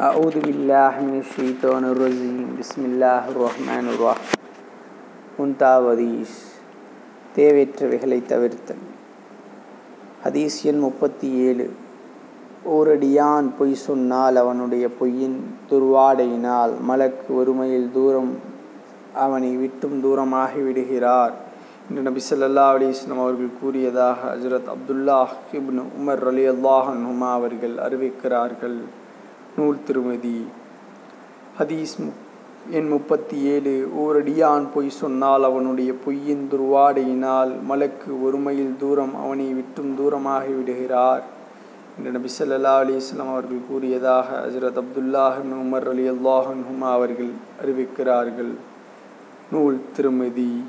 أعوذ بالله من الشيطان الرجيم بسم الله الرحمن الرحيم முன்தாவது தேவையற்றவைகளை தவிர்த்தல் ஹதீஸ் எண் முப்பத்தி ஏழு ஓரடியான் பொய் சொன்னால் அவனுடைய பொய்யின் துர்வாடையினால் மலக்கு ஒருமையில் தூரம் அவனை விட்டும் தூரமாகி விடுகிறார் என்று நபி சொல்லா அலிஸ்லாம் அவர்கள் கூறியதாக ஹஜரத் அப்துல்லாஹ் இப்னு உமர் அலி அல்லாஹன்ஹுமா அவர்கள் அறிவிக்கிறார்கள் நூல் திருமதி. ஹதீஸ் எண் முப்பத்தி ஏழு ஓரடியான் பொய் சொன்னால் அவனுடைய பொய்யின் துர்வாடையினால் மலக்கு ஒருமையில் தூரம் அவனை விட்டும் தூரமாகி விடுகிறார். என்று நபி சல்லா அலிஸ்லாம் அவர்கள் கூறியதாக ஹசரத் அப்துல்லாஹ் உமர் அலி அல்லாஹன்ஹுமா அவர்கள் அறிவிக்கிறார்கள். நூல் திருமதி.